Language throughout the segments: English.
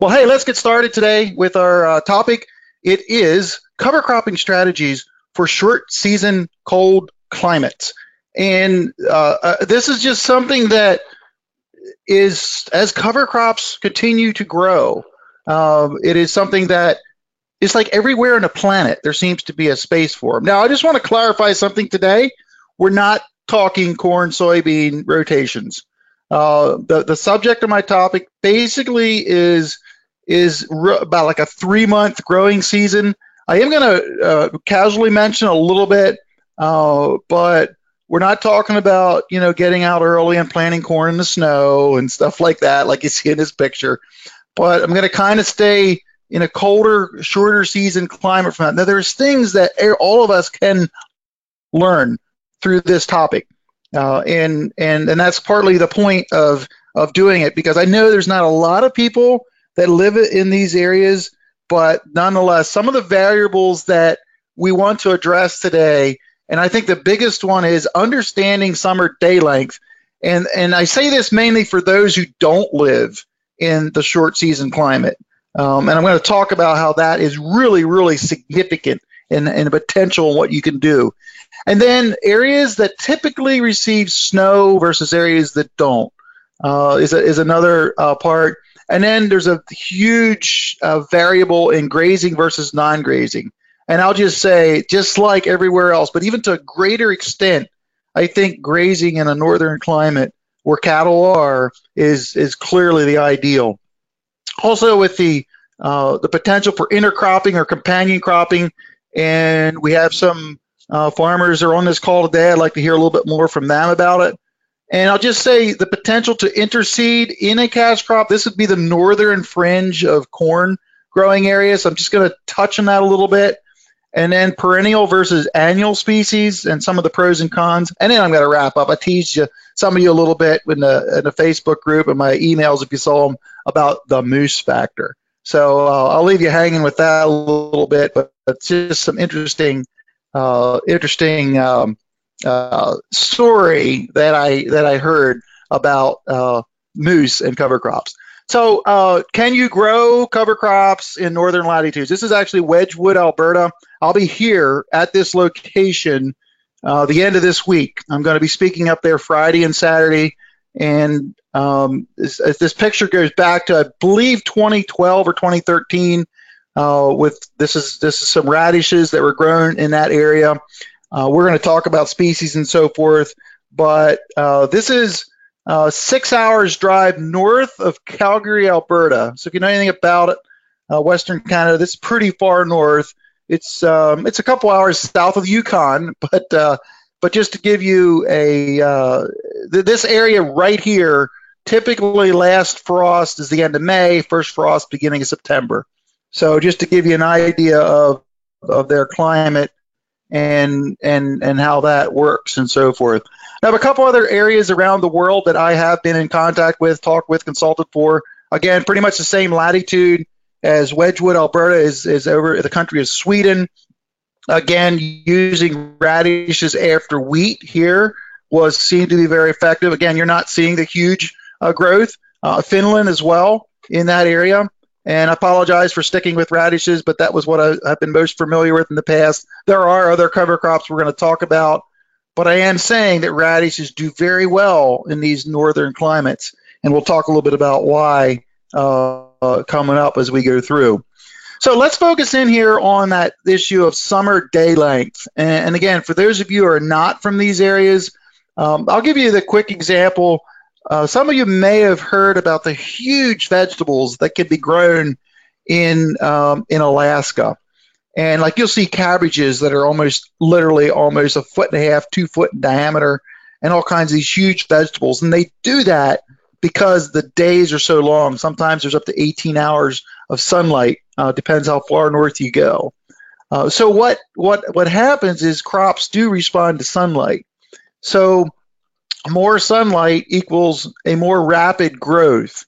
Well, hey, let's get started today with our uh, topic. It is cover cropping strategies for short season cold climates. And uh, uh, this is just something that is, as cover crops continue to grow, um, it is something that is like everywhere on the planet, there seems to be a space for them. Now, I just want to clarify something today. We're not talking corn soybean rotations. Uh, the, the subject of my topic basically is is re- about like a three month growing season. I am going to uh, casually mention a little bit, uh, but we're not talking about you know getting out early and planting corn in the snow and stuff like that, like you see in this picture. But I'm going to kind of stay in a colder, shorter season climate from that. Now, there's things that all of us can learn through this topic, uh, and and and that's partly the point of of doing it because I know there's not a lot of people that live in these areas, but nonetheless, some of the variables that we want to address today, and I think the biggest one is understanding summer day length. And, and I say this mainly for those who don't live in the short season climate. Um, and I'm going to talk about how that is really, really significant in, in the potential what you can do. And then areas that typically receive snow versus areas that don't uh, is, a, is another uh, part. And then there's a huge uh, variable in grazing versus non grazing. And I'll just say, just like everywhere else, but even to a greater extent, I think grazing in a northern climate where cattle are is, is clearly the ideal. Also, with the uh, the potential for intercropping or companion cropping, and we have some uh, farmers are on this call today. I'd like to hear a little bit more from them about it. And I'll just say the potential to interseed in a cash crop, this would be the northern fringe of corn growing areas. I'm just going to touch on that a little bit. And then perennial versus annual species and some of the pros and cons. And then I'm going to wrap up. I teased you, some of you a little bit in the, in the Facebook group and my emails if you saw them about the moose factor. So uh, I'll leave you hanging with that a little bit, but it's just some interesting, uh, interesting um, uh, story that I that I heard about uh, moose and cover crops. So, uh, can you grow cover crops in northern latitudes? This is actually Wedgwood, Alberta. I'll be here at this location uh, the end of this week. I'm going to be speaking up there Friday and Saturday. And um, this, this, picture goes back to, I believe, 2012 or 2013. Uh, with this is this is some radishes that were grown in that area. Uh, we're going to talk about species and so forth, but uh, this is uh, six hours drive north of Calgary, Alberta. So if you know anything about uh, Western Canada, this is pretty far north. It's um, it's a couple hours south of Yukon, but uh, but just to give you a uh, th- this area right here, typically last frost is the end of May, first frost beginning of September. So just to give you an idea of of their climate, and and and how that works and so forth. Now, a couple other areas around the world that I have been in contact with, talked with, consulted for. Again, pretty much the same latitude as Wedgwood, Alberta is is over the country of Sweden. Again, using radishes after wheat here was seen to be very effective. Again, you're not seeing the huge uh, growth. Uh, Finland as well in that area. And I apologize for sticking with radishes, but that was what I, have been most familiar with in the past. There are other cover crops we're going to talk about, but I am saying that radishes do very well in these northern climates. And we'll talk a little bit about why uh, coming up as we go through. So let's focus in here on that issue of summer day length. And, and again, for those of you who are not from these areas, um, I'll give you the quick example uh, some of you may have heard about the huge vegetables that can be grown in um, in Alaska, and like you'll see cabbages that are almost literally almost a foot and a half, two foot in diameter, and all kinds of these huge vegetables. And they do that because the days are so long. Sometimes there's up to 18 hours of sunlight. Uh, depends how far north you go. Uh, so what what what happens is crops do respond to sunlight. So more sunlight equals a more rapid growth.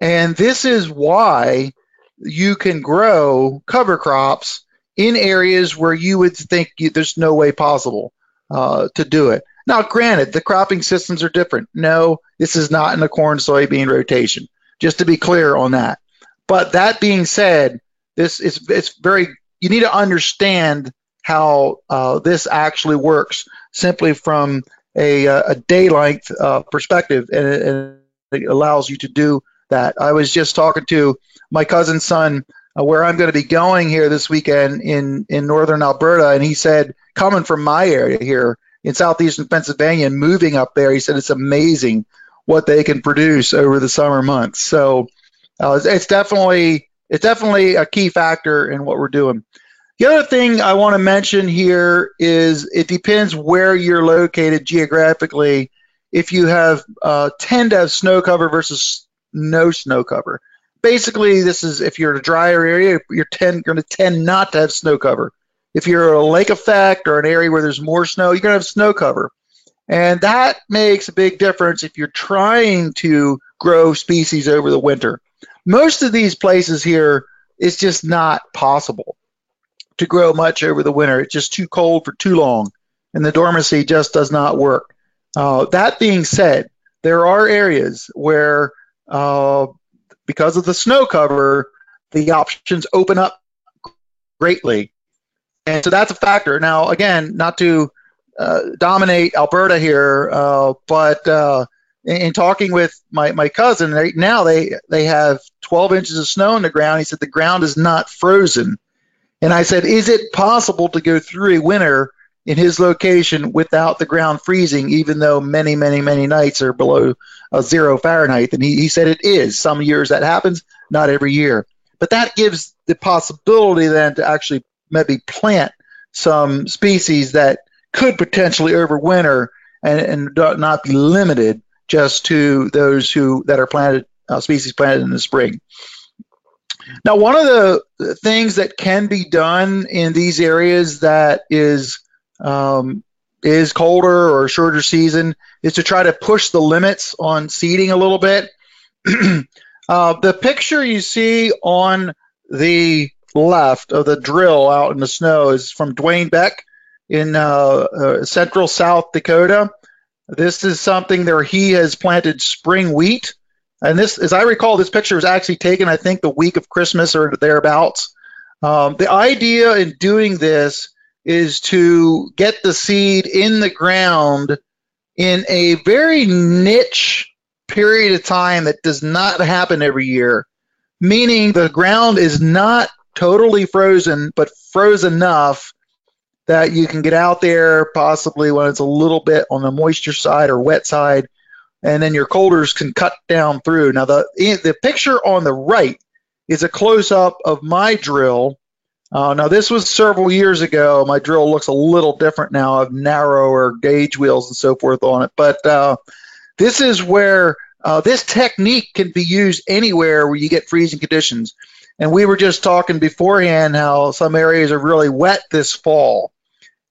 And this is why you can grow cover crops in areas where you would think you, there's no way possible uh, to do it. Now, granted, the cropping systems are different. No, this is not in a corn soybean rotation, just to be clear on that. But that being said, this is it's very you need to understand how uh, this actually works simply from a, a day length uh, perspective, and it, and it, allows you to do that. I was just talking to my cousin's son uh, where I'm going to be going here this weekend in in northern Alberta, and he said coming from my area here in southeastern Pennsylvania and moving up there, he said it's amazing what they can produce over the summer months. So uh, it's definitely it's definitely a key factor in what we're doing. The other thing I want to mention here is it depends where you're located geographically. If you have uh, tend to have snow cover versus no snow cover. Basically, this is if you're in a drier area, you're tend, going to tend not to have snow cover. If you're a lake effect or an area where there's more snow, you're going to have snow cover. And that makes a big difference if you're trying to grow species over the winter. Most of these places here, it's just not possible to grow much over the winter. It's just too cold for too long, and the dormancy just does not work. Uh, that being said, there are areas where, uh, because of the snow cover, the options open up greatly. And so that's a factor. Now, again, not to uh, dominate Alberta here, uh, but uh, in, in, talking with my, my cousin, right now they, they have 12 inches of snow on the ground. He said the ground is not frozen. And I said, Is it possible to go through a winter in his location without the ground freezing, even though many, many, many nights are below uh, zero Fahrenheit? And he, he said it is. Some years that happens, not every year. But that gives the possibility then to actually maybe plant some species that could potentially overwinter and, and not be limited just to those who that are planted uh, species planted in the spring. Now, one of the things that can be done in these areas that is um, is colder or shorter season is to try to push the limits on seeding a little bit. uh, the picture you see on the left of the drill out in the snow is from Dwayne Beck in uh, uh, central South Dakota. This is something where he has planted spring wheat and this, as I recall, this picture was actually taken, I think, the week of Christmas or thereabouts. Um, the idea in doing this is to get the seed in the ground in a very niche period of time that does not happen every year, meaning the ground is not totally frozen, but frozen enough that you can get out there possibly when it's a little bit on the moisture side or wet side and then your coulters can cut down through. Now the the picture on the right is a close up of my drill. Uh, now this was several years ago. My drill looks a little different now. I have narrower gauge wheels and so forth on it. But uh, this is where uh, this technique can be used anywhere where you get freezing conditions. And we were just talking beforehand how some areas are really wet this fall.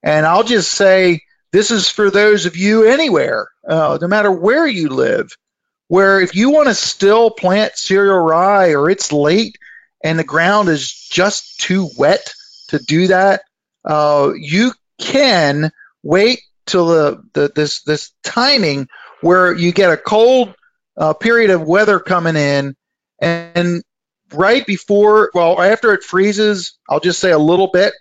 And I'll just say this is for those of you anywhere, uh, no matter where you live, where if you want to still plant cereal rye or it's late and the ground is just too wet to do that, uh, you can wait till the, the this this timing where you get a cold uh, period of weather coming in and right before well after it freezes i'll just say a little bit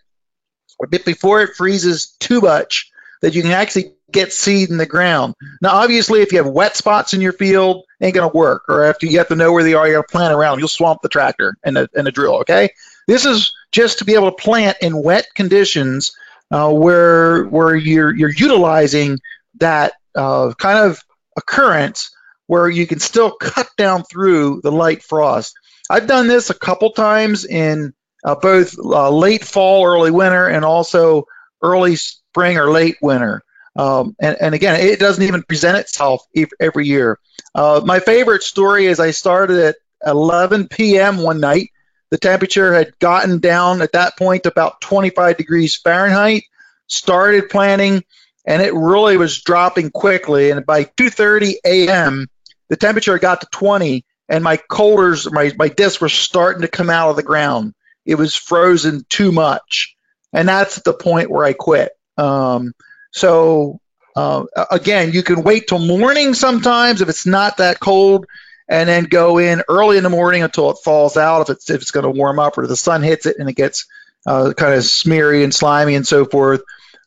a bit before it freezes too much that you can actually get seed in the ground. Now, obviously, if you have wet spots in your field, ain't gonna work. Or after you have to know where they are, you gotta plant around. You'll swamp the tractor and the and the drill. Okay, this is just to be able to plant in wet conditions uh, where where you're you're utilizing that uh, kind of occurrence where you can still cut down through the light frost. I've done this a couple times in uh, both uh, late fall, early winter, and also early spring or late winter. Um, and, and, again, it doesn't even present itself every year. Uh, my favorite story is I started at 11 p.m. one night. The temperature had gotten down at that point about 25 degrees Fahrenheit. Started planting, and it really was dropping quickly. And by 2:30 a.m., the temperature got to 20, and my coulters, my my discs were starting to come out of the ground. It was frozen too much, and that's the point where I quit. Um, so uh, again, you can wait till morning sometimes if it's not that cold, and then go in early in the morning until it falls out if it's if it's going to warm up or the sun hits it and it gets uh, kind of smeary and slimy and so forth.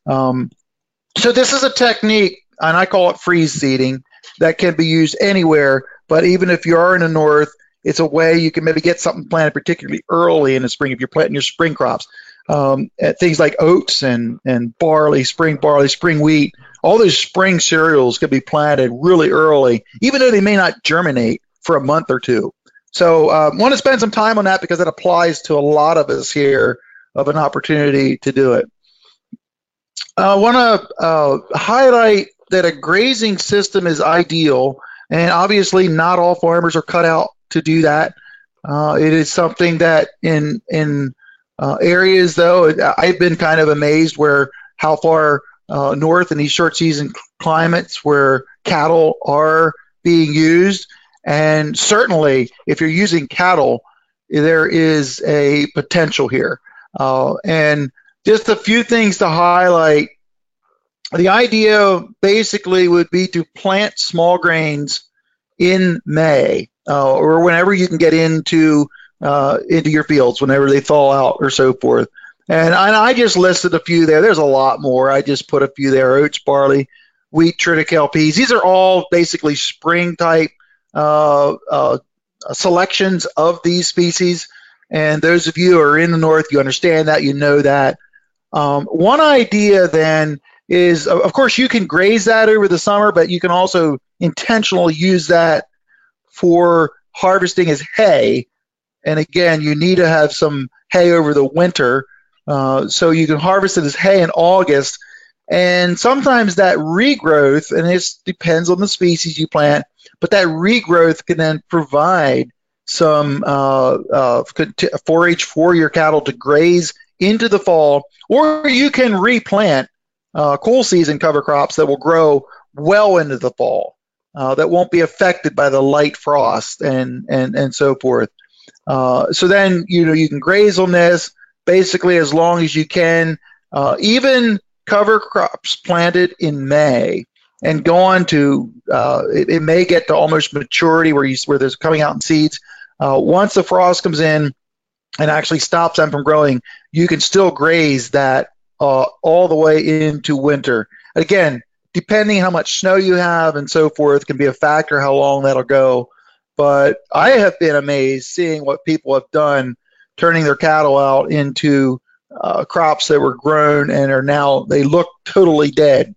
Um, so this is a technique, and I call it freeze seeding, that can be used anywhere. But even if you are in the north, it's a way you can maybe get something planted particularly early in the spring if you're planting your spring crops. Um, things like oats and, and barley, spring barley, spring wheat, all those spring cereals can be planted really early, even though they may not germinate for a month or two. So I uh, want to spend some time on that because it applies to a lot of us here of an opportunity to do it. I want to uh, highlight that a grazing system is ideal, and obviously not all farmers are cut out to do that. Uh, it is something that in in uh, areas though I've been kind of amazed where how far uh, north in these short season climates where cattle are being used, and certainly if you're using cattle, there is a potential here. Uh, and just a few things to highlight. The idea basically would be to plant small grains in May uh, or whenever you can get into uh, into your fields, whenever they thaw out or so forth. And I, I, just listed a few there. There's a lot more. I just put a few there: oats, barley, wheat, triticale peas. These are all basically spring type uh, uh selections of these species. And those of you who are in the north, you understand that, you know that. Um, one idea then is, of course, you can graze that over the summer, but you can also intentionally use that for harvesting as hay. And again, you need to have some hay over the winter. Uh, so you can harvest it as hay in August. And sometimes that regrowth, and it depends on the species you plant, but that regrowth can then provide some uh, uh, forage for your cattle to graze into the fall, or you can replant uh, cool season cover crops that will grow well into the fall uh, that won't be affected by the light frost and and and so forth. Uh, so then you know you can graze on this basically as long as you can. Uh, even cover crops planted in May and go on to it, it, may get to almost maturity where you where there's coming out in seeds uh, once the frost comes in and actually stops them from growing, you can still graze that uh, all the way into winter. Again, depending how much snow you have and so forth, can be a factor how long that'll go. But I have been amazed seeing what people have done, turning their cattle out into uh, crops that were grown and are now they look totally dead.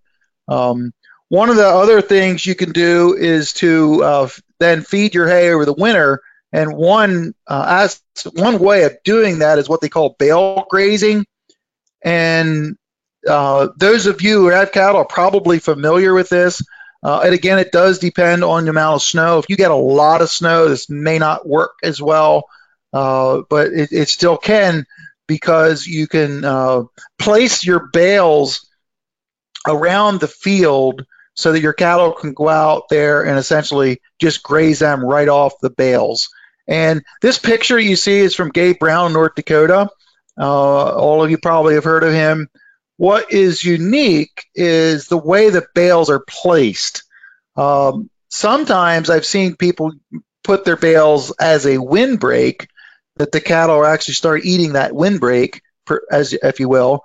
Um, one of the other things you can do is to uh, then feed your hay over the winter and one uh, as one way of doing that is what they call bale grazing. And uh, those of you who have cattle are probably familiar with this. Uh, and again, it does depend on the amount of snow. If you get a lot of snow, this may not work as well, uh, but it, it, still can because you can uh, place your bales around the field so that your cattle can go out there and essentially just graze them right off the bales. And this picture you see is from Gabe Brown, North Dakota. Uh, all of you probably have heard of him. What is unique is the way the bales are placed. Um, sometimes I've seen people put their bales as a windbreak, that the cattle actually start eating that windbreak, as if you will.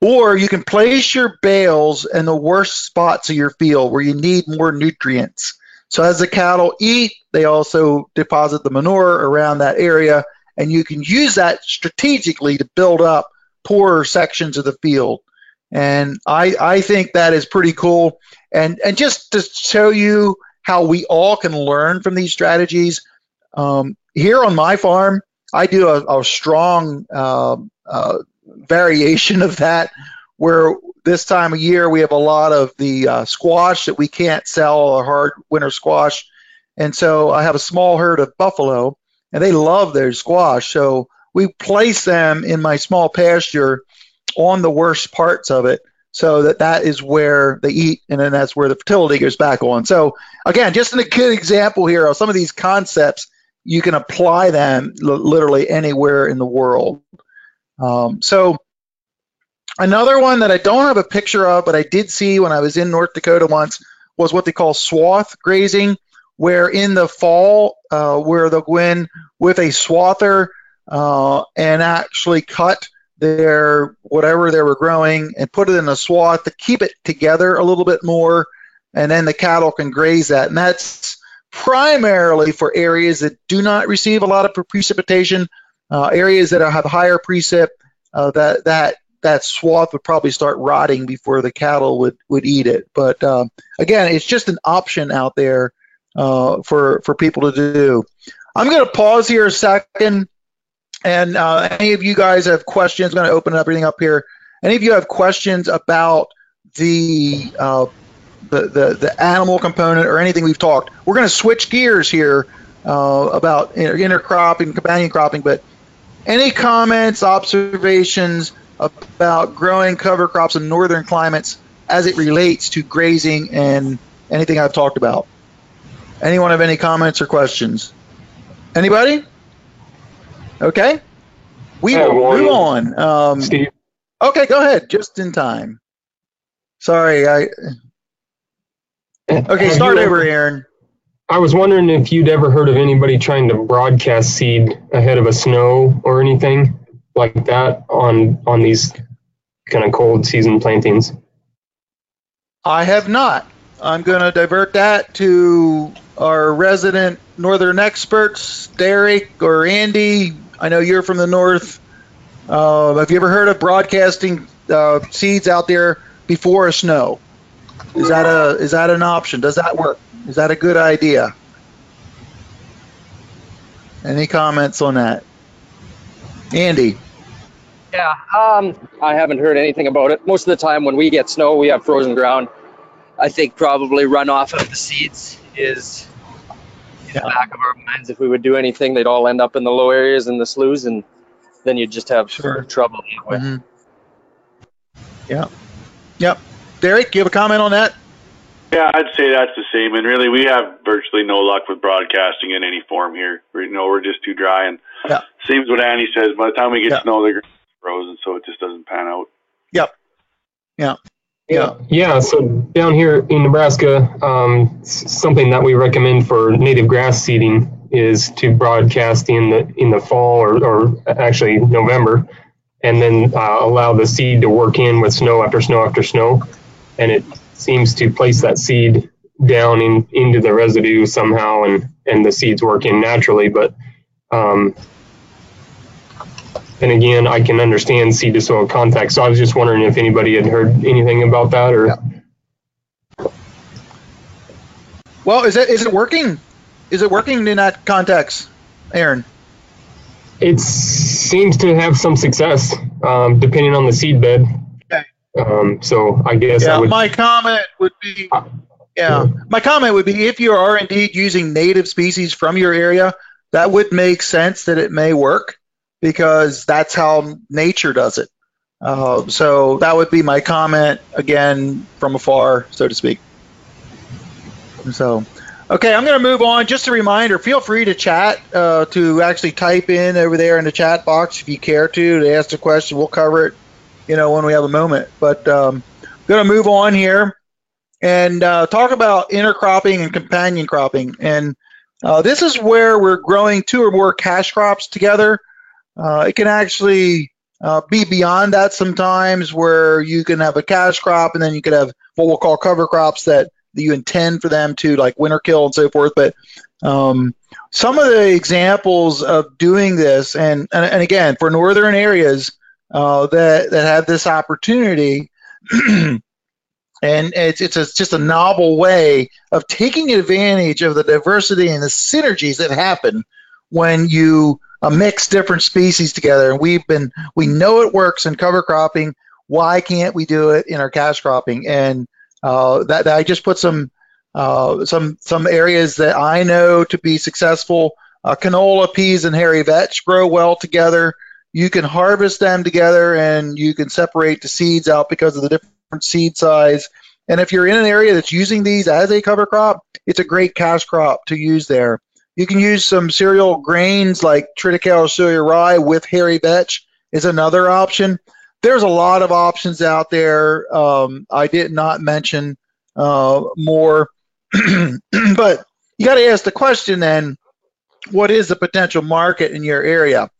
Or you can place your bales in the worst spots of your field where you need more nutrients. So as the cattle eat, they also deposit the manure around that area, and you can use that strategically to build up poorer sections of the field. And I, I think that is pretty cool. And, and just to show you how we all can learn from these strategies, um, here on my farm, I do a, a strong uh, uh, variation of that where this time of year we have a lot of the uh, squash that we can't sell, a hard winter squash. And so I have a small herd of buffalo, and they love their squash. So we place them in my small pasture on the worst parts of it so that that is where they eat and then that's where the fertility goes back on. So again just a good example here of some of these concepts. You can apply them literally anywhere in the world. Um, so Another one that I don't have a picture of, but I did see when I was in North Dakota once, was what they call swath grazing, where in the fall, uh, where they'll go in with a swather uh, and actually cut their whatever they were growing and put it in a swath to keep it together a little bit more, and then the cattle can graze that. And that's primarily for areas that do not receive a lot of precipitation, uh, areas that have higher precip. Uh, that that that swath would probably start rotting before the cattle would would eat it. But uh, again, it's just an option out there uh, for for people to do. I'm going to pause here a second and uh, any of you guys have questions, I'm going to open up everything up here. Any of you have questions about the, uh, the, the, the animal component or anything we've talked? We're going to switch gears here uh, about intercropping, companion cropping, but any comments, observations about growing cover crops in northern climates as it relates to grazing and anything I've talked about? Anyone have any comments or questions? Anybody? Okay. We will move on. Um, Steve. Okay, go ahead. Just in time. Sorry, I. Okay, Have start over, ever- Aaron. I was wondering if you'd ever heard of anybody trying to broadcast seed ahead of a snow or anything like that on on these kind of cold season plantings. I have not. I'm going to divert that to our resident northern experts, Derek or Andy. I know you're from the north. Uh, have you ever heard of broadcasting uh, seeds out there before a snow? Is that a is that an option? Does that work? Is that a good idea? Any comments on that? Andy. Yeah, um, I haven't heard anything about it. Most of the time when we get snow, we have frozen ground. I think probably runoff of the seeds is Yeah. the back of our minds. If we would do anything, they'd all end up in the low areas in the sloughs, and then you'd just have Sure. trouble that way. Mhm. Yeah. Yep. Derek, you have a comment on that? Yeah, I'd say that's the same. And really, we have virtually no luck with broadcasting in any form here. We, you know, we're just too dry. And Yeah. seems what Andy says. By the time we get Yeah. snow, the ground's frozen, so it just doesn't pan out. Yep. Yeah. Yeah, yeah. so down here in Nebraska, um, something that we recommend for native grass seeding is to broadcast in the in the fall or, or actually November, and then uh, allow the seed to work in with snow after snow after snow, and it seems to place that seed down in into the residue somehow, and and the seeds work in naturally. But um, and again, I can understand seed to soil contact. So I was just wondering if anybody had heard anything about that or. Yeah. Well, is it is it working? Is it working in that context, Aaron? It seems to have some success, um, depending on the seed bed. Okay. Um, so I guess I Yeah, would. my comment would be, yeah, my comment would be if you are indeed using native species from your area, that would make sense that it may work because that's how nature does it. Uh, so that would be my comment again from afar, so to speak. So, okay, I'm going to move on. Just a reminder: feel free to chat, uh, to actually type in over there in the chat box if you care to to ask a question. We'll cover it, you know, when we have a moment. But um, going to move on here and uh, talk about intercropping and companion cropping. And uh, this is where we're growing two or more cash crops together. Uh, it can actually uh, be beyond that sometimes, where you can have a cash crop and then you could have what we'll call cover crops that, you intend for them to, like winter kill and so forth. But um, some of the examples of doing this, and, and, and again, for northern areas uh, that, that have this opportunity, and it's it's a, just a novel way of taking advantage of the diversity and the synergies that happen when you mix different species together. And we've been we know it works in cover cropping. Why can't we do it in our cash cropping? And uh, that, that I just put some uh, some some areas that I know to be successful. Uh, canola, peas, and hairy vetch grow well together. You can harvest them together, and you can separate the seeds out because of the different seed size. And if you're in an area that's using these as a cover crop, it's a great cash crop to use there. You can use some cereal grains like triticale or cereal rye with hairy vetch is another option. There's a lot of options out there. Um, I did not mention uh, more, but you got to ask the question then, what is the potential market in your area?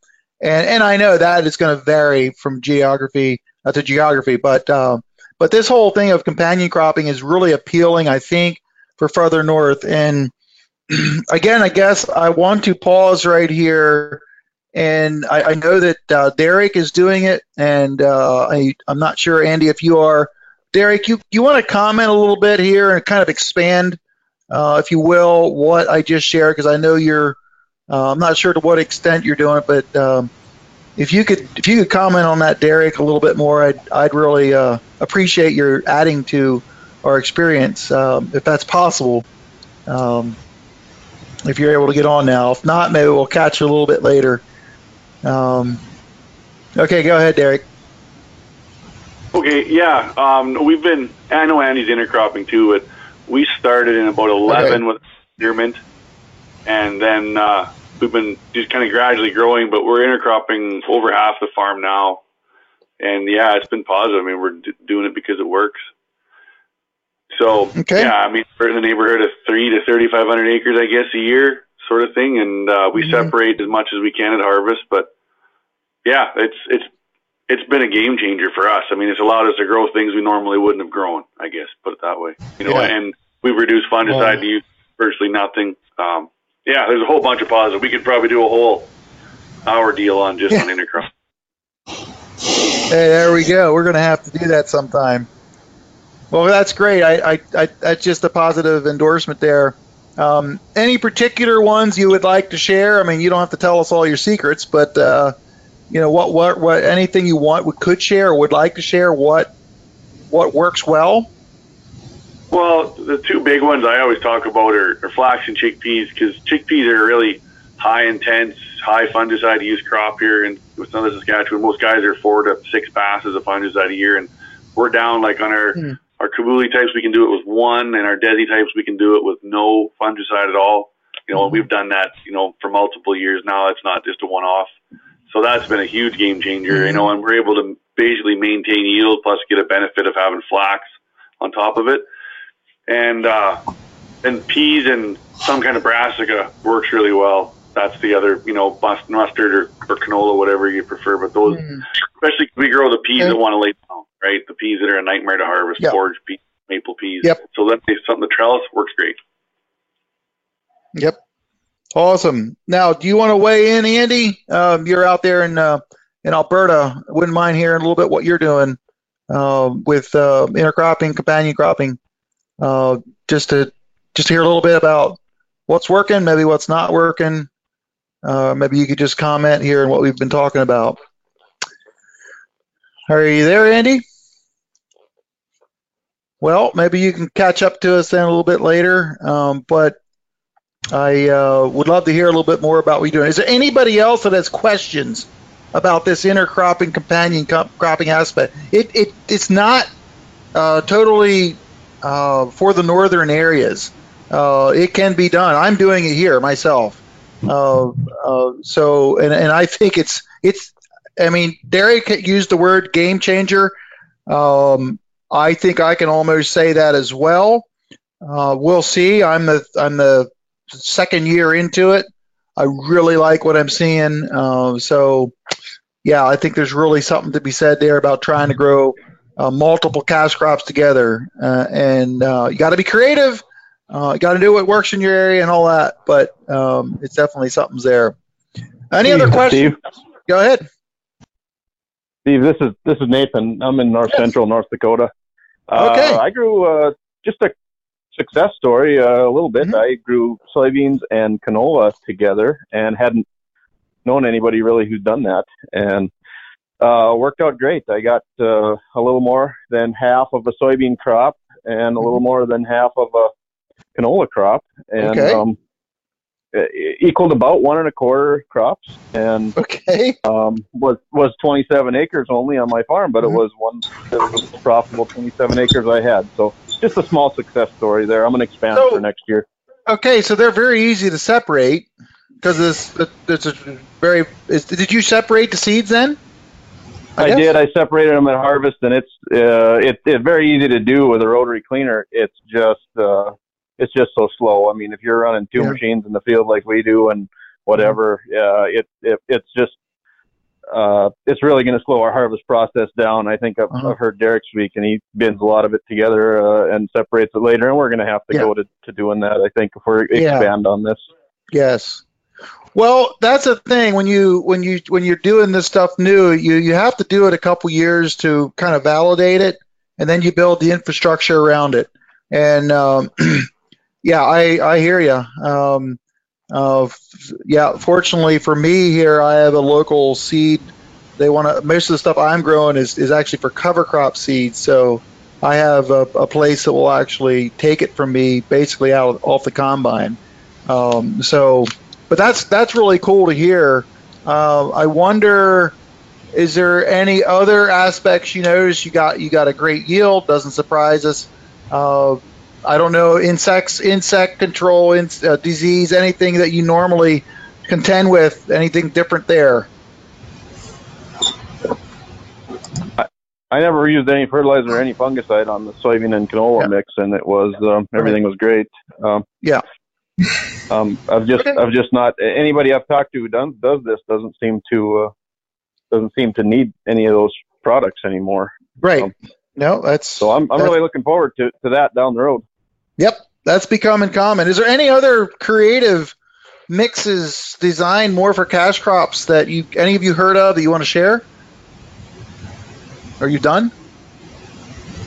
And and I know that is going to vary from geography uh, to geography, but uh, but this whole thing of companion cropping is really appealing, I think, for further north. And again, I guess I want to pause right here. And I, I know that uh, Derek is doing it, and uh, I, I'm not sure, Andy, if you are. Derek, you, you want to comment a little bit here and kind of expand, uh, if you will, what I just shared, because I know you're, uh, I'm not sure to what extent you're doing it, but um, if you could if you could comment on that, Derek, a little bit more, I'd I'd really uh, appreciate your adding to our experience, um, if that's possible. Um, if you're able to get on now, if not, maybe we'll catch you a little bit later. Um, okay, go ahead, Derek. Okay, yeah, um, we've been. I know Andy's intercropping too, but we started in about 11 okay. with spearmint, and then uh, we've been just kind of gradually growing, but we're intercropping over half the farm now. And yeah, it's been positive. I mean, we're d- doing it because it works. So okay. yeah, I mean, we're in the neighborhood of three to thirty-five hundred acres, I guess, a year, sort of thing. And uh, we mm-hmm. separate as much as we can at harvest. But yeah, it's it's it's been a game changer for us. I mean, it's allowed us to grow things we normally wouldn't have grown. I guess put it that way. You know, yeah. and we've reduced fungicide use virtually nothing. Um, yeah, there's a whole bunch of positives. We could probably do a whole hour deal on just yeah. on intercrop. Hey, there we go. We're going to have to do that sometime. Well, that's great. I, I, I that's just a positive endorsement there. Um, any particular ones you would like to share? I mean, you don't have to tell us all your secrets, but uh, you know what, what, what, anything you want, we could share, or would like to share, what, what works well. Well, the two big ones I always talk about are, are flax and chickpeas because chickpeas are really high intense, high fungicide use crop here in with Southern Saskatchewan. Most guys are four to six passes of fungicide a year, and we're down like on our mm. Our Kabuli types we can do it with one, and our Desi types we can do it with no fungicide at all. You know, mm. we've done that you know for multiple years now. It's not just a one off. So that's been a huge game changer. Mm. You know, and we're able to basically maintain yield plus get a benefit of having flax on top of it and uh, and peas and some kind of brassica works really well. That's the other, you know, mustard or, or canola, whatever you prefer. But those, mm. especially we grow the peas that want to lay down, right? The peas that are a nightmare to harvest, yep. forage peas, maple peas. Yep. So that something the trellis works great. Yep. Awesome. Now, do you want to weigh in, Andy? Um, you're out there in uh, in Alberta. Wouldn't mind hearing a little bit what you're doing uh, with uh, intercropping, companion cropping uh, just to just to hear a little bit about what's working, maybe what's not working. Uh, maybe you could just comment here on what we've been talking about. Are you there, Andy? Well, maybe you can catch up to us then a little bit later. Um, but I uh, would love to hear a little bit more about what you're doing. Is there anybody else that has questions about this intercropping companion cropping aspect? It, it it's not uh, totally uh, for the northern areas. Uh, it can be done. I'm doing it here myself. Uh, uh, so, and, and I think it's it's. I mean, Derek used the word game changer. Um, I think I can almost say that as well. Uh, we'll see. I'm the I'm the second year into it. I really like what I'm seeing. Uh, so, yeah, I think there's really something to be said there about trying to grow uh, multiple cash crops together. Uh, and uh, you got to be creative. Uh, you got to do what works in your area and all that. But um, it's definitely something's there. Any Steve, other questions? Steve, Go ahead. Steve, this is this is Nathan. I'm in North yes. Central North Dakota. okay. I grew uh, just a success story uh, a little bit. Mm-hmm. I grew soybeans and canola together and hadn't known anybody really who's done that. And uh, worked out great. I got uh, a little more than half of a soybean crop and a little mm-hmm. more than half of a canola crop, and okay. um, equaled about one and a quarter crops. And okay, um, was was 27 acres only on my farm, but mm-hmm. it was one the profitable 27 acres I had. So just a small success story there. I'm going to expand so, for next year. Okay, so they're very easy to separate because this it's a very. Is, did you separate the seeds then? I, I did. I separated them at harvest, and it's uh, it, it's very easy to do with a rotary cleaner. It's just uh, it's just so slow. I mean, if you're running two Yeah. machines in the field like we do and whatever, uh, it, it it's just uh, it's really going to slow our harvest process down. I think I've, Uh-huh. I've heard Derek speak, and he bins a lot of it together uh, and separates it later. And we're going to have to Yeah. go to, to doing that. I think if we Yeah. expand on this. Yes. Well, that's the thing when you when you when you're doing this stuff new, you you have to do it a couple years to kind of validate it, and then you build the infrastructure around it. And um, yeah, I I hear you. Um, uh, yeah, fortunately for me here, I have a local seed. They want to most of the stuff I'm growing is is actually for cover crop seeds. So I have a, a place that will actually take it from me, basically out off the combine. Um, so, but that's that's really cool to hear. Uh, I wonder, is there any other aspects you notice? You got you got a great yield. Doesn't surprise us. Uh, I don't know insects, insect control, in, uh, disease, anything that you normally contend with. Anything different there? I never used any fertilizer or any fungicide on the soybean and canola Yeah. mix, and it was um, everything was great. Um, Yeah. Um, I've just Okay. I've just not anybody I've talked to who does does this doesn't seem to uh, doesn't seem to need any of those products anymore. Right. Um, no, that's So I'm I'm That's- really looking forward to, to that down the road. Yep, that's becoming common. Is there any other creative mixes designed more for cash crops that you any of you heard of that you want to share? Are you done?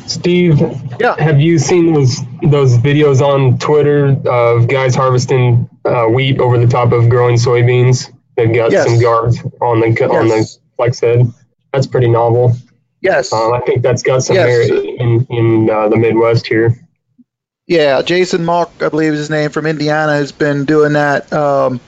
Steve, Yeah. have you seen those those videos on Twitter of guys harvesting uh, wheat over the top of growing soybeans? They've got Yes. some guards on the on the flex head. That's pretty novel. Yes. Um, I think that's got some Yes. merit in in uh, the Midwest here. Yeah, Jason Mauck, I believe is his name from Indiana, has been doing that. Um,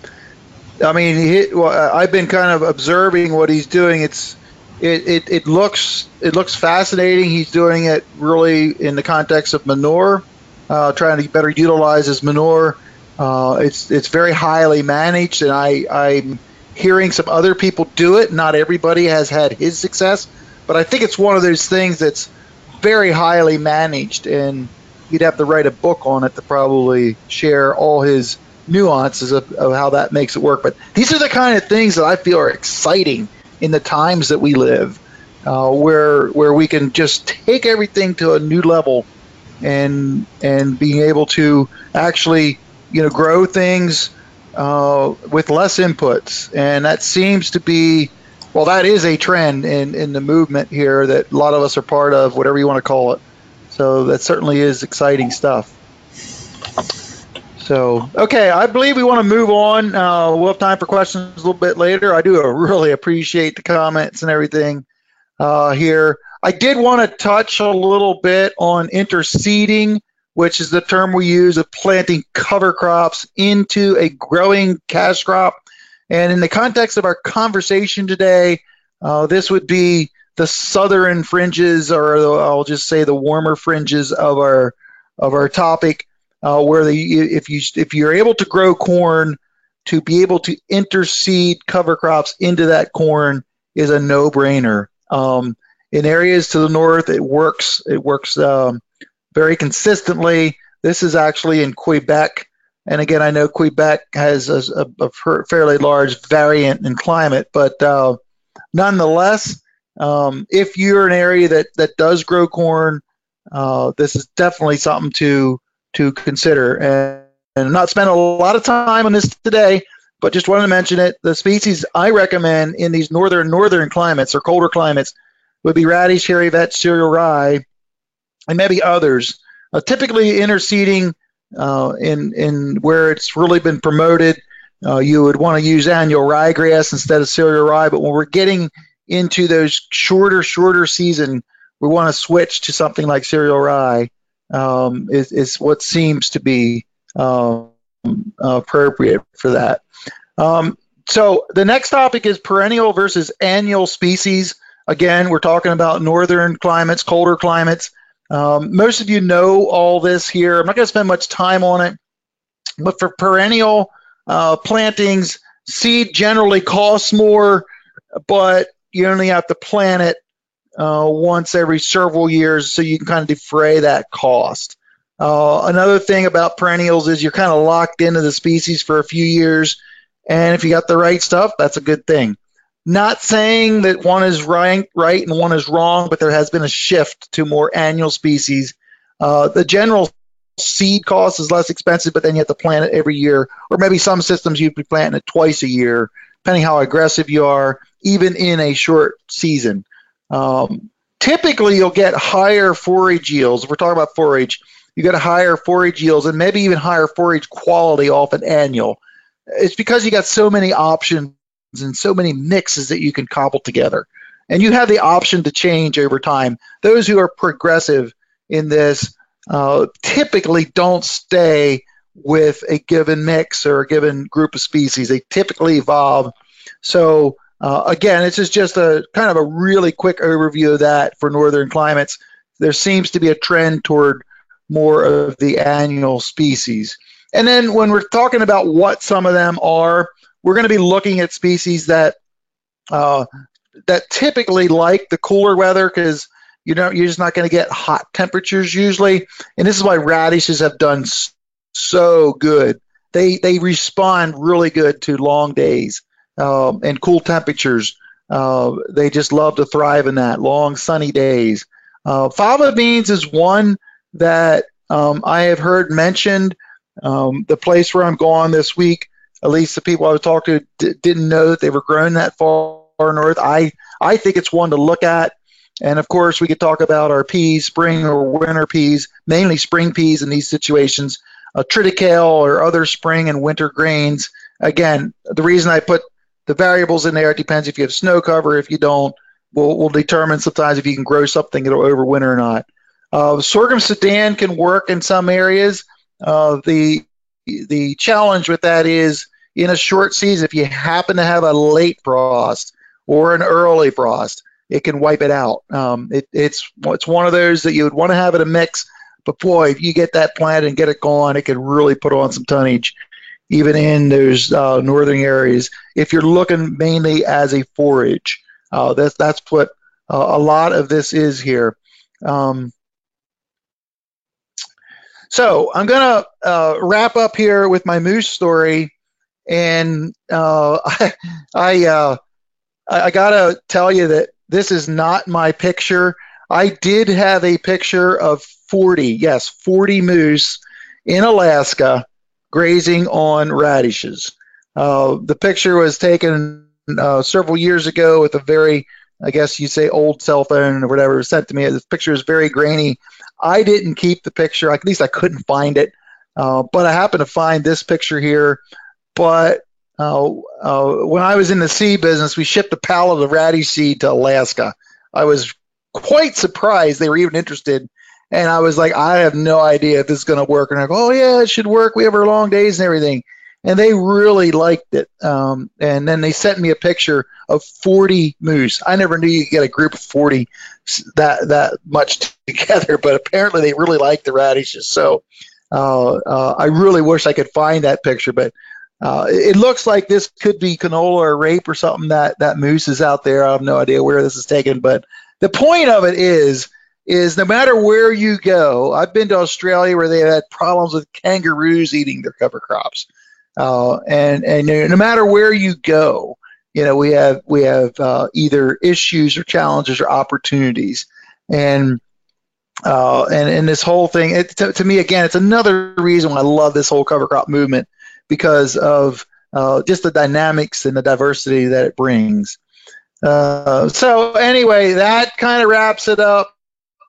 I mean, he, well, I've been kind of observing what he's doing. It's it, it, it looks it looks fascinating. He's doing it really in the context of manure, uh, trying to better utilize his manure. Uh, it's it's very highly managed, and I I'm hearing some other people do it. Not everybody has had his success, but I think it's one of those things that's very highly managed and he'd have to write a book on it to probably share all his nuances of, of how that makes it work. But these are the kind of things that I feel are exciting in the times that we live, uh, where where we can just take everything to a new level, and and being able to actually you know grow things uh, with less inputs, and that seems to be. Well, that is a trend in, in the movement here that a lot of us are part of, whatever you want to call it. So that certainly is exciting stuff. So, okay, I believe we want to move on. Uh, we'll have time for questions a little bit later. I do really appreciate the comments and everything uh, here. I did want to touch a little bit on interseeding, which is the term we use of planting cover crops into a growing cash crop. And in the context of our conversation today, uh, this would be the southern fringes, or I'll just say the warmer fringes of our of our topic, uh, where the if you if you're able to grow corn, to be able to interseed cover crops into that corn is a no-brainer. Um, in areas to the north, it works. It works um, very consistently. This is actually in Quebec, and again, I know Quebec has a, a, a fairly large variant in climate, but uh, nonetheless, um, if you're an area that, that does grow corn, uh, this is definitely something to to consider. And, and not spending a lot of time on this today, but just wanted to mention it. The species I recommend in these northern northern climates or colder climates would be radish, hairy vetch, cereal rye, and maybe others. Uh, typically, interseeding uh, in in where it's really been promoted, uh, you would want to use annual ryegrass instead of cereal rye. But when we're getting into those shorter, shorter season, we want to switch to something like cereal rye. Um, is, is what seems to be um, appropriate for that. Um, so the next topic is perennial versus annual species. Again, we're talking about northern climates, colder climates. Um, most of you know all this here. I'm not going to spend much time on it, but for perennial uh, plantings, seed generally costs more, but you only have to plant it uh, once every several years so you can kind of defray that cost. Uh, another thing about perennials is you're kind of locked into the species for a few years, and if you got the right stuff, that's a good thing. Not saying that one is right, right and one is wrong, but there has been a shift to more annual species. Uh, the general seed cost is less expensive, but then you have to plant it every year, or maybe some systems you'd be planting it twice a year, depending how aggressive you are, even in a short season. Um, typically, you'll get higher forage yields. We're talking about forage, you get higher forage yields and maybe even higher forage quality off an annual. It's because you got so many options and so many mixes that you can cobble together. And you have the option to change over time. Those who are progressive in this uh, typically don't stay with a given mix or a given group of species. They typically evolve. So uh, again, this is just a kind of a really quick overview of that for northern climates. There seems to be a trend toward more of the annual species. And then when we're talking about what some of them are, we're going to be looking at species that uh, that typically like the cooler weather because you know you're just not going to get hot temperatures usually. And this is why radishes have done so good. They they respond really good to long days um, and cool temperatures. Uh, they just love to thrive in that long sunny days. Uh, fava beans is one that um, I have heard mentioned. Um, the place where I'm going this week, at least the people I was talking to d- didn't know that they were grown that far north. I I think it's one to look at. And of course, we could talk about our peas, spring or winter peas, mainly spring peas in these situations, uh, triticale or other spring and winter grains. Again, the reason I put the variables in there. It depends if you have snow cover. If you don't, We'll, we'll determine sometimes if you can grow something it'll overwinter or not. Uh, sorghum sudan can work in some areas. Uh, the the challenge with that is in a short season, if you happen to have a late frost or an early frost, it can wipe it out. Um, it, it's it's one of those that you would want to have in a mix, but boy, if you get that planted and get it going, it could really put on some tonnage even in those uh, northern areas. If you're looking mainly as a forage, uh, that's that's what uh, a lot of this is here. Um, so I'm gonna uh, wrap up here with my moose story, and uh, I I, uh, I gotta tell you that this is not my picture. I did have a picture of 40, yes, 40 moose in Alaska grazing on radishes. Uh, the picture was taken uh, several years ago with a very, I guess you'd say, old cell phone or whatever was sent to me. This picture is very grainy. I didn't keep the picture. At least I couldn't find it. Uh, but I happened to find this picture here. But uh, uh, when I was in the seed business, we shipped a pallet of radish seed to Alaska. I was quite surprised they were even interested and I was like, I have no idea if this is going to work. And I go, oh, yeah, it should work. We have our long days and everything. And they really liked it. Um, and then they sent me a picture of 40 moose. I never knew you could get a group of 40 that, that much together, but apparently they really liked the radishes. So uh, uh, I really wish I could find that picture, but uh, it looks like this could be canola or rape or something that, that moose is out there. I have no idea where this is taken, but the point of it is – is no matter where you go, I've been to Australia where they had problems with kangaroos eating their cover crops, uh, and and no matter where you go, you know we have we have uh, either issues or challenges or opportunities, and uh, and and this whole thing it, to, to, me again, it's another reason why I love this whole cover crop movement because of uh, just the dynamics and the diversity that it brings. Uh, so anyway, that kind of wraps it up.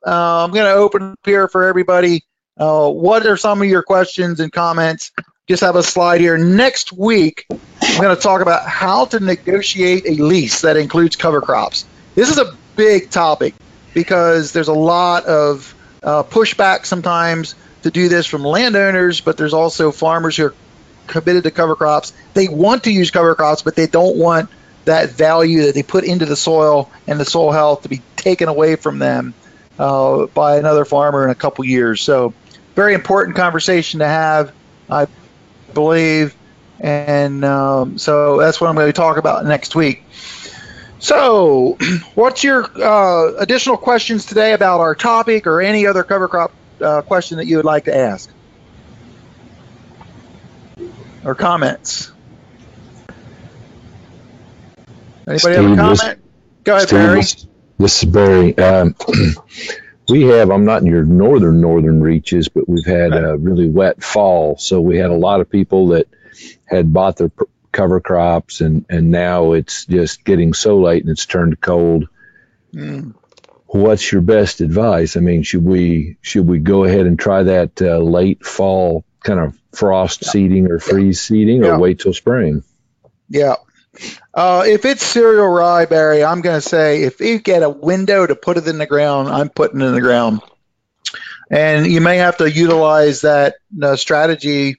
Uh, I'm going to open up here for everybody. Uh, what are some of your questions and comments? Just have a slide here. Next week, I'm going to talk about how to negotiate a lease that includes cover crops. This is a big topic because there's a lot of uh, pushback sometimes to do this from landowners, but there's also farmers who are committed to cover crops. They want to use cover crops, but they don't want that value that they put into the soil and the soil health to be taken away from them uh, by another farmer in a couple years. So, very important conversation to have, I believe. And um, so that's what I'm going to talk about next week. So, what's your uh, additional questions today about our topic or any other cover crop uh, question that you would like to ask or comments? Anybody have a comment? Go ahead, Barry. This, is Barry. Um, we have, I'm not in your northern, northern reaches, but we've had a really wet fall. So we had a lot of people that had bought their p- cover crops and, and now it's just getting so late and it's turned cold. Mm. What's your best advice? I mean, should we, should we go ahead and try that uh, late fall kind of frost seeding or freeze seeding Yeah. or wait till spring? Yeah. Uh, if it's cereal rye, Barry, I'm going to say if you get a window to put it in the ground, I'm putting it in the ground. And you may have to utilize that uh, strategy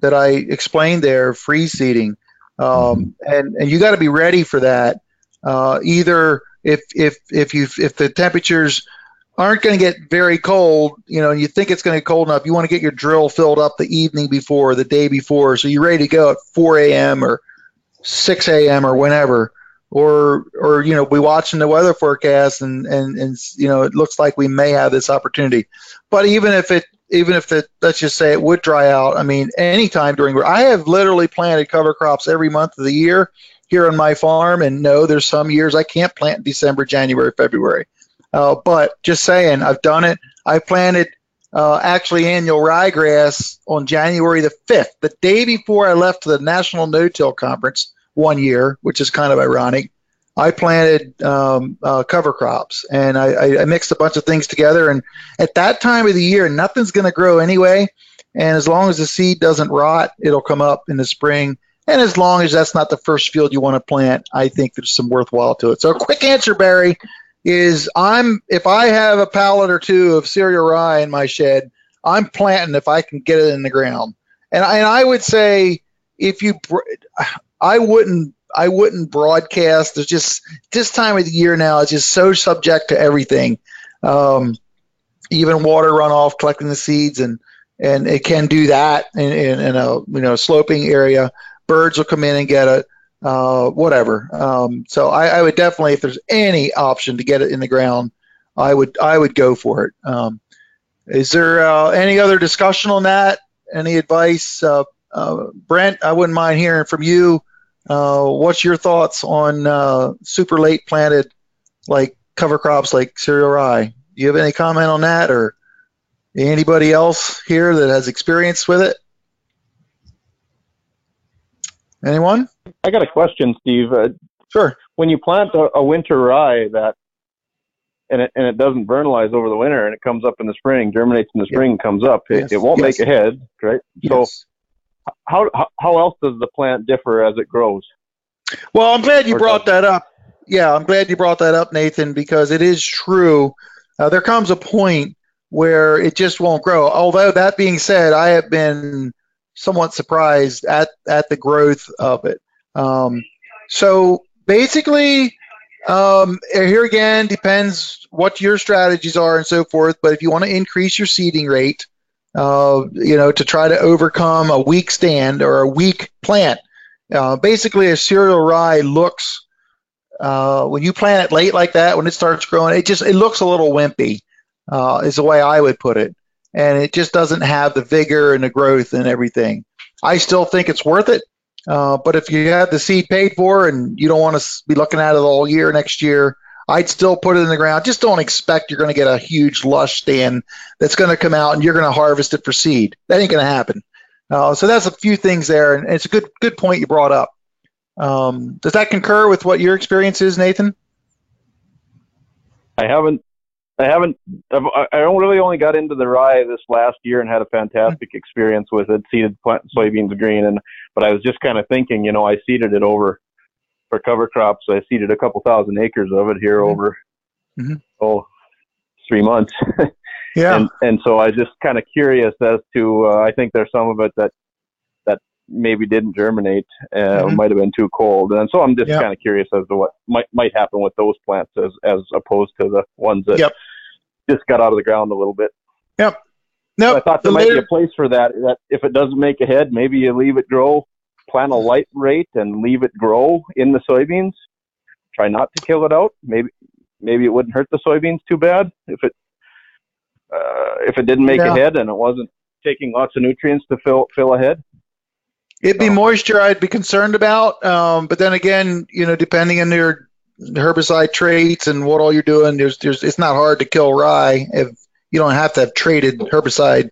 that I explained there, freeze seeding. Um, and, and you got to be ready for that. Uh, either if, if, if you, if the temperatures aren't going to get very cold, you know, you think it's going to get cold enough, you want to get your drill filled up the evening before, the day before. So you're ready to go at 4 a.m. or 6 a.m. or whenever, or or you know, we watching the weather forecast and and and you know, it looks like we may have this opportunity. But even if it even if it let's just say it would dry out, I mean, anytime during I have literally planted cover crops every month of the year here on my farm, and no, there's some years I can't plant December, January, February. Uh, but just saying, I've done it. I planted uh, actually annual ryegrass on January the 5th, the day before I left the National No-Till Conference one year, which is kind of ironic. I planted um, uh, cover crops and I, I, mixed a bunch of things together. And at that time of the year, nothing's going to grow anyway. And as long as the seed doesn't rot, it'll come up in the spring. And as long as that's not the first field you want to plant, I think there's some worthwhile to it. So, quick answer, Barry, is I'm if I have a pallet or two of cereal rye in my shed, I'm planting if I can get it in the ground. And I, and I would say if you, I wouldn't I wouldn't broadcast. There's just this time of the year now. It's just so subject to everything, um, even water runoff, collecting the seeds, and and it can do that in, in, in a you know sloping area. Birds will come in and get it, uh, whatever. Um, so I, I would definitely, if there's any option to get it in the ground, I would I would go for it. Um, is there uh, any other discussion on that? Any advice, uh, uh, Brent? I wouldn't mind hearing from you. Uh, what's your thoughts on super late planted like cover crops like cereal rye? Do you have any comment on that, or anybody else here that has experience with it? Anyone? I got a question, Steve. Uh, Sure. when you plant a, a winter rye that and it and it doesn't vernalize over the winter and it comes up in the spring, germinates in the spring, and comes up, it, Yes, it won't yes. make a head, right? So Yes. how, how how else does the plant differ as it grows? Well, I'm glad you Or brought that up. Yeah, I'm glad you brought that up, Nathan, because it is true. Uh, there comes a point where it just won't grow. Although that being said, I have been somewhat surprised at at the growth of it. Um, so basically, um, here again depends what your strategies are and so forth. But if you want to increase your seeding rate, uh, you know, to try to overcome a weak stand or a weak plant, uh, basically a cereal rye looks uh, when you plant it late like that, when it starts growing, it just it looks a little wimpy. Uh, is the way I would put it, and it just doesn't have the vigor and the growth and everything. I still think it's worth it, uh, but if you have the seed paid for and you don't want to be looking at it all year next year, I'd still put it in the ground. Just don't expect you're going to get a huge lush stand that's going to come out and you're going to harvest it for seed. That ain't going to happen. Uh, so that's a few things there, and it's a good good point you brought up. Um, does that concur with what your experience is, Nathan? I haven't I haven't I've, I really only got into the rye this last year and had a fantastic experience with it. Seeded plant soybeans green, and but I was just kind of thinking, you know, I seeded it over for cover crops. I seeded a couple thousand acres of it here Mhm. over Mhm. oh three months. Yeah. and and so I was just kind of curious as to uh, I think there's some of it that maybe didn't germinate, uh, Mhm. might have been too cold, and so I'm just Yeah. kind of curious as to what might might happen with those plants as as opposed to the ones that Yep. just got out of the ground a little bit. Yep. No, nope. I thought there the might be a place for that. That if it doesn't make a head, maybe you leave it grow, plant a light rate, and leave it grow in the soybeans. Try not to kill it out. Maybe maybe it wouldn't hurt the soybeans too bad if it. uh, if it didn't make Yeah. a head and it wasn't taking lots of nutrients to fill fill a head. It'd be moisture I'd be concerned about. Um, but then again, you know, depending on your herbicide traits and what all you're doing, there's, there's, it's not hard to kill rye if you don't have to have traited herbicide.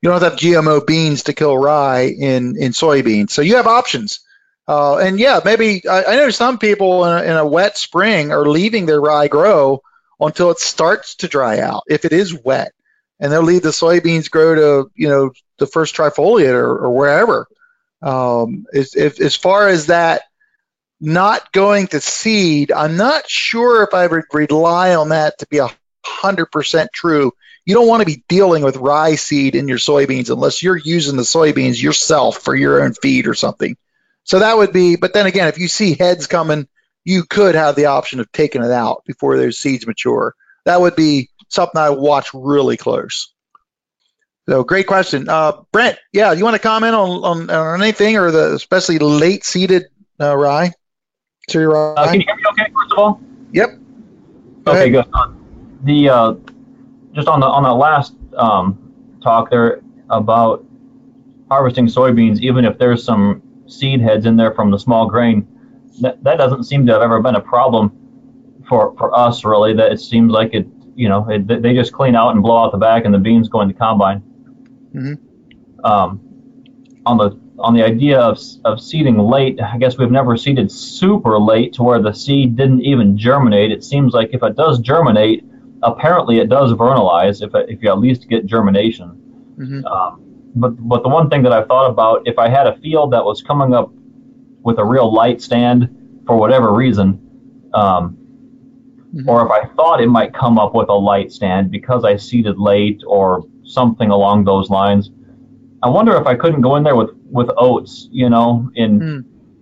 You don't have to have GMO beans to kill rye in, in soybeans. So you have options. Uh, and yeah, maybe I, I know some people in a, in a wet spring are leaving their rye grow until it starts to dry out if it is wet. And they'll leave the soybeans grow to, you know, the first trifoliate or, or wherever. Um, as, if, as far as that not going to seed, I'm not sure if I would rely on that to be a hundred percent true. You don't want to be dealing with rye seed in your soybeans unless you're using the soybeans yourself for your own feed or something. So that would be, but then again, if you see heads coming, you could have the option of taking it out before those seeds mature. That would be something I watch really close. So great question, uh, Brent. Yeah, you want to comment on, on, on anything or the especially late seeded uh, rye? Uh, rye. can you hear me okay, first of all? Yep. Go Okay, ahead. good. Uh, The uh, just on the on the last um, talk there about harvesting soybeans, even if there's some seed heads in there from the small grain, that, that doesn't seem to have ever been a problem for for us really. That it seems like it, you know, it, they just clean out and blow out the back, and the beans go in the combine. Mhm. Um, on the on the idea of of seeding late, I guess we've never seeded super late to where the seed didn't even germinate. It seems like if it does germinate, apparently it does vernalize if if you at least get germination. Mhm. Um, but but the one thing that I thought about, if I had a field that was coming up with a real light stand for whatever reason, um, Mhm. or if I thought it might come up with a light stand because I seeded late or something along those lines, I wonder if I couldn't go in there with with oats, you know, in Hmm.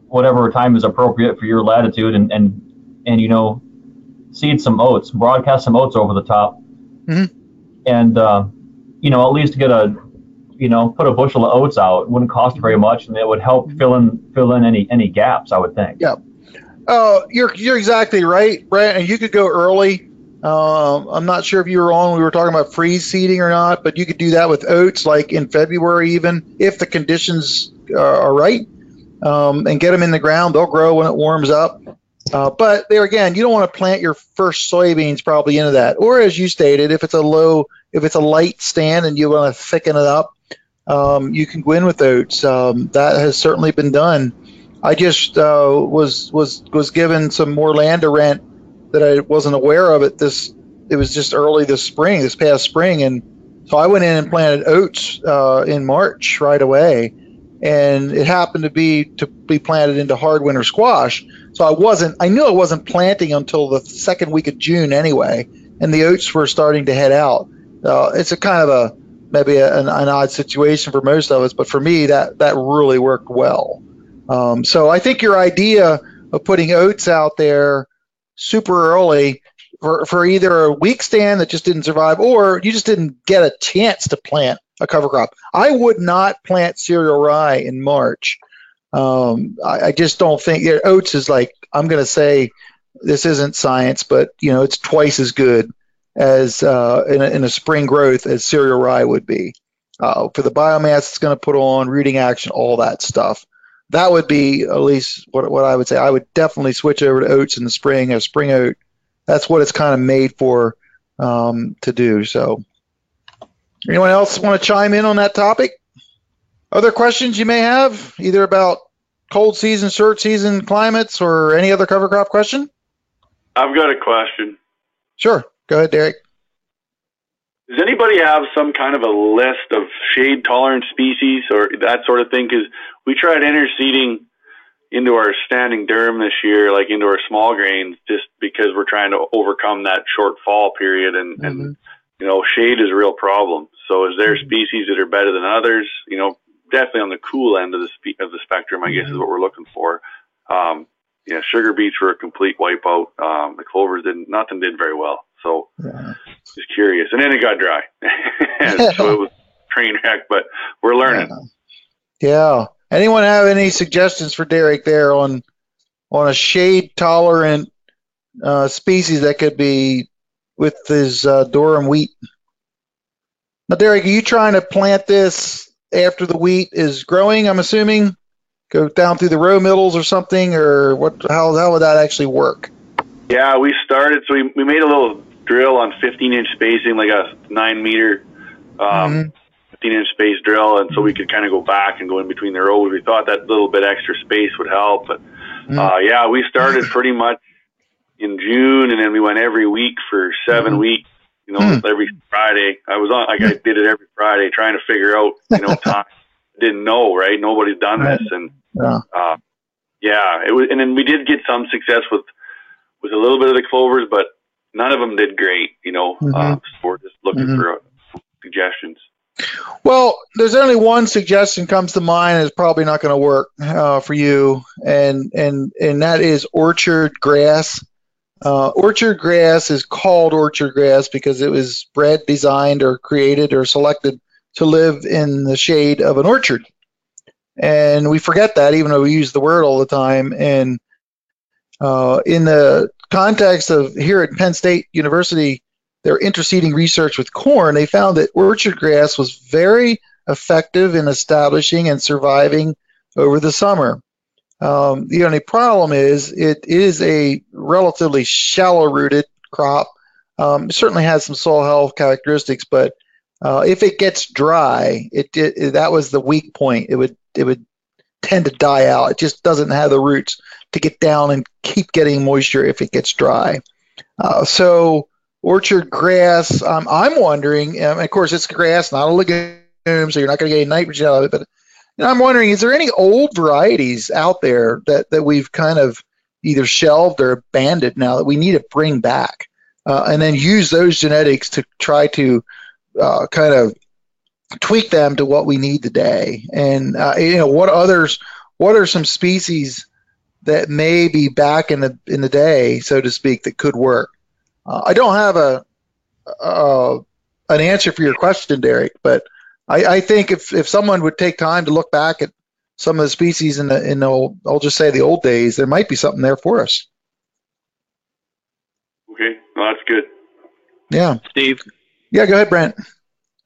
whatever time is appropriate for your latitude, and and and you know, seed some oats, broadcast some oats over the top, Mhm. and uh, you know, at least get a you know, put a bushel of oats out. It wouldn't cost very much, and it would help fill in fill in any any gaps. I would think. Yeah. Oh, you're you're exactly right, Brent. And you could go early. Um, I'm not sure if you were on. We were talking about freeze seeding or not, but you could do that with oats, like in February, even if the conditions uh, are right, um, and get them in the ground. They'll grow when it warms up. Uh, but there again, you don't want to plant your first soybeans probably into that. Or as you stated, if it's a low, if it's a light stand and you want to thicken it up, um, you can go in with oats. Um, that has certainly been done. I just uh, was was was given some more land to rent that I wasn't aware of it. This it was just early this spring, this past spring, and so I went in and planted oats uh, in March right away, and it happened to be to be planted into hard winter squash. So I wasn't I knew I wasn't planting until the second week of June anyway, and the oats were starting to head out. Uh, it's a kind of a maybe a, an, an odd situation for most of us, but for me that that really worked well. Um, so I think your idea of putting oats out there super early for, for either a weak stand that just didn't survive or you just didn't get a chance to plant a cover crop. I would not plant cereal rye in March. Um, I, I just don't think yeah, oats is like I'm going to say this isn't science, but you know it's twice as good as uh, in, a, in a spring growth as cereal rye would be uh, for the biomass it's going to put on rooting action, all that stuff that would be at least what, what I would say. I would definitely switch over to oats in the spring, or spring oat. That's what it's kind of made for um, to do. So, anyone else want to chime in on that topic? Other questions you may have, either about cold season, short season climates, or any other cover crop question? I've got a question. Sure. Go ahead, Derek. Does anybody have some kind of a list of shade tolerant species or that sort of thing? Because we tried interseeding into our standing durum this year, like into our small grains, just because we're trying to overcome that short fall period, and and mm-hmm. you know shade is a real problem. So, is there mm-hmm. species that are better than others? You know, definitely on the cool end of the spe- of the spectrum, I guess mm-hmm. is what we're looking for. Um, yeah, sugar beets were a complete wipeout. Um, the clovers didn't, nothing did very well. So, Yeah. just curious. And then it got dry. So it was train wreck, but we're learning. Yeah. Anyone have any suggestions for Derek there on on a shade tolerant uh, species that could be with his uh, durum wheat? Now, Derek, are you trying to plant this after the wheat is growing? I'm assuming go down through the row middles or something, or what? How how would that actually work? Yeah, we started. So we, we made a little drill on 15 inch spacing, like a nine meter, um, Mhm. 15 inch space drill, and so we could kind of go back and go in between the rows. We thought that little bit extra space would help, but uh, yeah, we started pretty much in June, and then we went every week for 7 Mhm. weeks. You know, Hmm. every Friday. I was on. Like I did it every Friday, trying to figure out. You know, time. Didn't know, right? Nobody's done this, and Yeah. uh, yeah, it was, and then we did get some success with with a little bit of the clovers, but none of them did great. You know, Mhm. uh, so we're just looking Mhm. for uh, suggestions. Well, there's only one suggestion comes to mind. It's probably not going to work uh, for you, and and and that is orchard grass. Uh, orchard grass is called orchard grass because it was bred, designed, or created or selected to live in the shade of an orchard. And we forget that, even though we use the word all the time. And uh, in the context of here at Penn State University, their interseeding research with corn, they found that orchard grass was very effective in establishing and surviving over the summer. Um, the only problem is it is a relatively shallow rooted crop. Um, it certainly has some soil health characteristics, but uh, if it gets dry, it, it that was the weak point. It would it would tend to die out. It just doesn't have the roots to get down and keep getting moisture if it gets dry. Uh, so orchard grass, um, I'm wondering. Um, of course, it's grass, not a legume, so you're not going to get any nitrogen out of it. But I'm wondering, is there any old varieties out there that that we've kind of either shelved or abandoned now that we need to bring back, uh, and then use those genetics to try to uh, kind of tweak them to what we need today. And uh, you know, what others? What are some species that may be back in the in the day, so to speak, that could work? Uh, I don't have a uh, an answer for your question, Derek, but I, I think if if someone would take time to look back at some of the species in the in the old, I'll just say the old days, there might be something there for us. Okay, well, that's good. Yeah, Steve, yeah. Go ahead, Brent.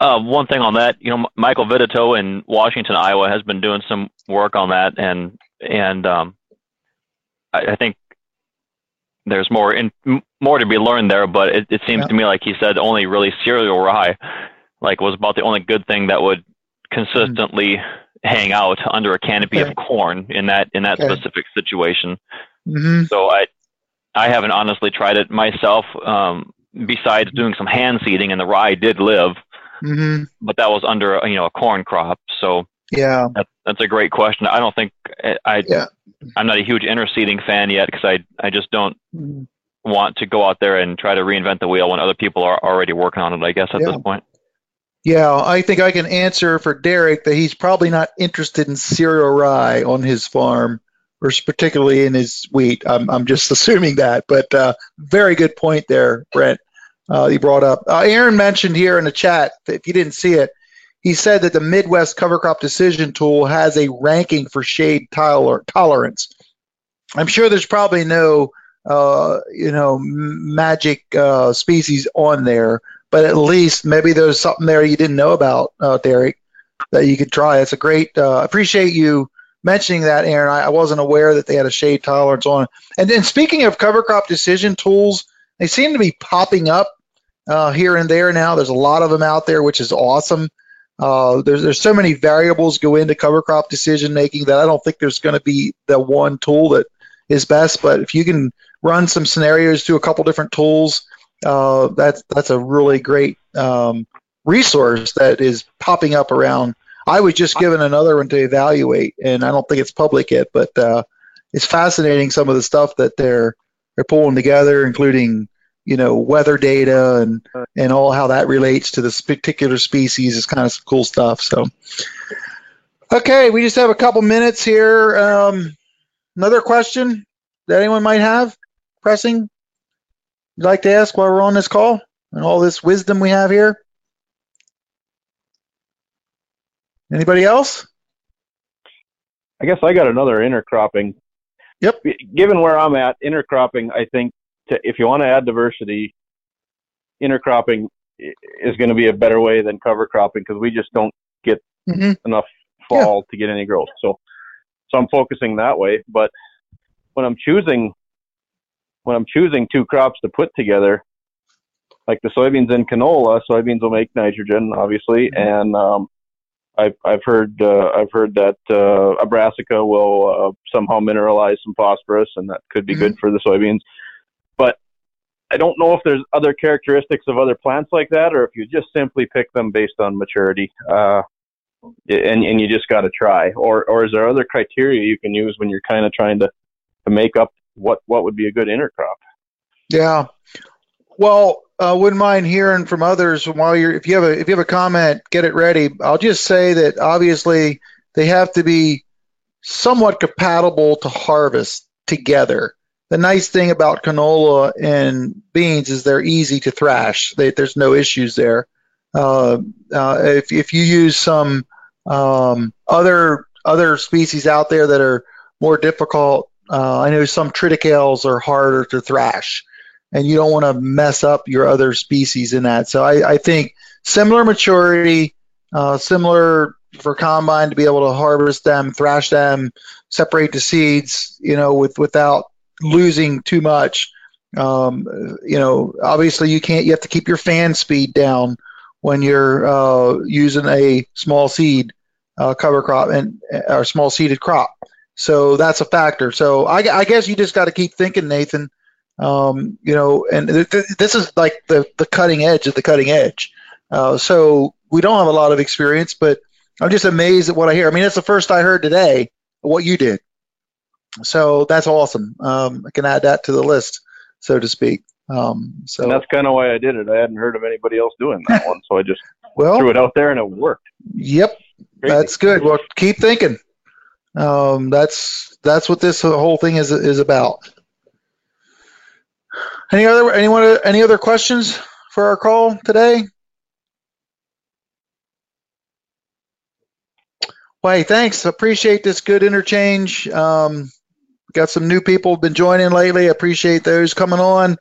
Uh, one thing on that, you know, Michael Vitito in Washington, Iowa, has been doing some work on that, and and um, I, I think there's more in, m- more to be learned there. But it, it seems Yeah. to me like he said only really cereal rye, like was about the only good thing that would consistently hang out under a canopy Okay. of corn in that in that Okay. specific situation. hmm So I I haven't honestly tried it myself. Um, besides doing some hand seeding, and the rye did live, hmm but that was under you know a corn crop. So Yeah. that, that's a great question. I don't think I, Yeah. I'm not a huge interseeding fan yet because I I just don't Mhm. want to go out there and try to reinvent the wheel when other people are already working on it. I guess at Yeah. this point. Yeah, I think I can answer for Derek that he's probably not interested in cereal rye on his farm, or particularly in his wheat. I'm, I'm just assuming that, but uh, very good point there, Brent. Uh, you brought up. Uh, Aaron mentioned here in the chat, if you didn't see it, he said that the Midwest Cover Crop Decision Tool has a ranking for shade toler- tolerance. I'm sure there's probably no, uh, you know, magic uh, species on there but at least maybe there's something there you didn't know about, uh, Derek, that you could try. It's a great. Uh, appreciate you mentioning that, Aaron. I, I wasn't aware that they had a shade tolerance on. And then speaking of cover crop decision tools, they seem to be popping up uh, here and there now. There's a lot of them out there, which is awesome. Uh, there's there's so many variables go into cover crop decision making that I don't think there's going to be the one tool that is best. But if you can run some scenarios through a couple different tools uh, that's that's a really great um, resource that is popping up around. I was just given another one to evaluate, and I don't think it's public yet, but uh, it's fascinating some of the stuff that they're they're pulling together, including you know weather data and and all how that relates to this particular species is kind of some cool stuff. So, okay, we just have a couple minutes here. Um, another question that anyone might have pressing you'd like to ask while we're on this call and all this wisdom we have here? Anybody else? I guess I got another intercropping. Yep. Given where I'm at, intercropping, I think to, if you want to add diversity, intercropping is going to be a better way than cover cropping because we just don't get hmm enough fall to get any growth. So, so I'm focusing that way. But when I'm choosing, when I'm choosing two crops to put together, like the soybeans and canola, soybeans will make nitrogen, obviously, and um, I've I've heard uh, I've heard that uh, a brassica will uh, somehow mineralize some phosphorus, and that could be good for the soybeans. But I don't know if there's other characteristics of other plants like that, or if you just simply pick them based on maturity. Uh, and and you just got to try, or or is there other criteria you can use when you're kind of trying to to make up what what would be a good intercrop? Yeah. Well, uh, wouldn't mind hearing from others while you're. If you have a if you have a comment, get it ready. I'll just say that obviously they have to be somewhat compatible to harvest together. The nice thing about canola and beans is they're easy to thrash. They, there's no issues there. Uh, uh, if if you use some um, other other species out there that are more difficult, uh, I know some triticales are harder to thrash and you don't want to mess up your other species in that. So I, I think similar maturity, uh, similar for combine to be able to harvest them, thrash them, separate the seeds, you know, with without losing too much. Um, you know, obviously you can't. You have to keep your fan speed down when you're uh, using a small seed uh, cover crop and or small seeded crop. So that's a factor. So I, I guess you just got to keep thinking, Nathan um, you know, and th- th- this is like the, the cutting edge of the cutting edge. Uh, so we don't have a lot of experience, but I'm just amazed at what I hear. I mean, it's the first I heard today what you did. So that's awesome. Um, I can add that to the list, so to speak. Um, so and that's kind of why I did it. I hadn't heard of anybody else doing that one, so I just well, threw it out there and it worked. Yep, Crazy. that's good. Well, keep thinking. Um, that's that's what this whole thing is is about. Any other anyone any other questions for our call today? Well, hey, thanks. Appreciate this good interchange. Um, got some new people been joining lately. Appreciate those coming on.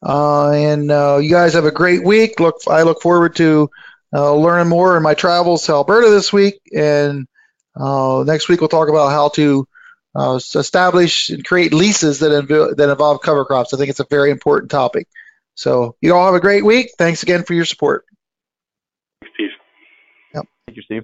Uh, and uh, you guys have a great week. Look, I look forward to uh, learning more in my travels to Alberta this week. And uh, next week we'll talk about how to uh, establish and create leases that, inv- that involve cover crops. I think it's a very important topic. So you all have a great week. Thanks again for your support. Steve. Yep. Thank you, Steve.